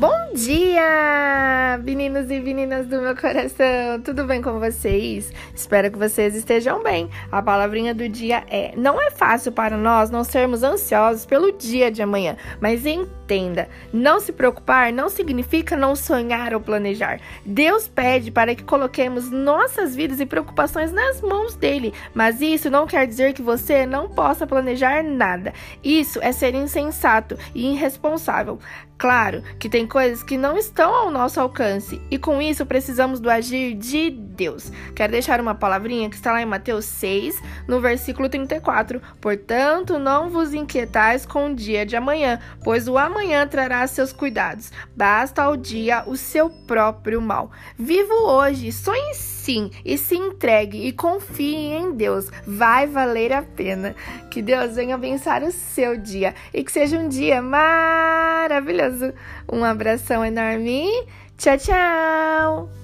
Bom dia, meninos e meninas do meu coração. Tudo bem com vocês? Espero que vocês estejam bem. A palavrinha do dia é: não é fácil para nós não sermos ansiosos pelo dia de amanhã, mas entenda, não se preocupar não significa não sonhar ou planejar. Deus pede para que coloquemos nossas vidas e preocupações nas mãos dele, mas isso não quer dizer que você não possa planejar nada. Isso é ser insensato e irresponsável. Claro que tem coisas que não estão ao nosso alcance e com isso precisamos do agir de Deus. Quero deixar uma palavrinha que está lá em Mateus 6, no versículo 34. Portanto, não vos inquietais com o dia de amanhã, pois o amanhã trará seus cuidados. Basta ao dia o seu próprio mal. Vivo hoje, sonhe sim e se entregue e confie em Deus. Vai valer a pena. Que Deus venha abençoar o seu dia e que seja um dia maravilhoso. Um abração enorme. Tchau, tchau!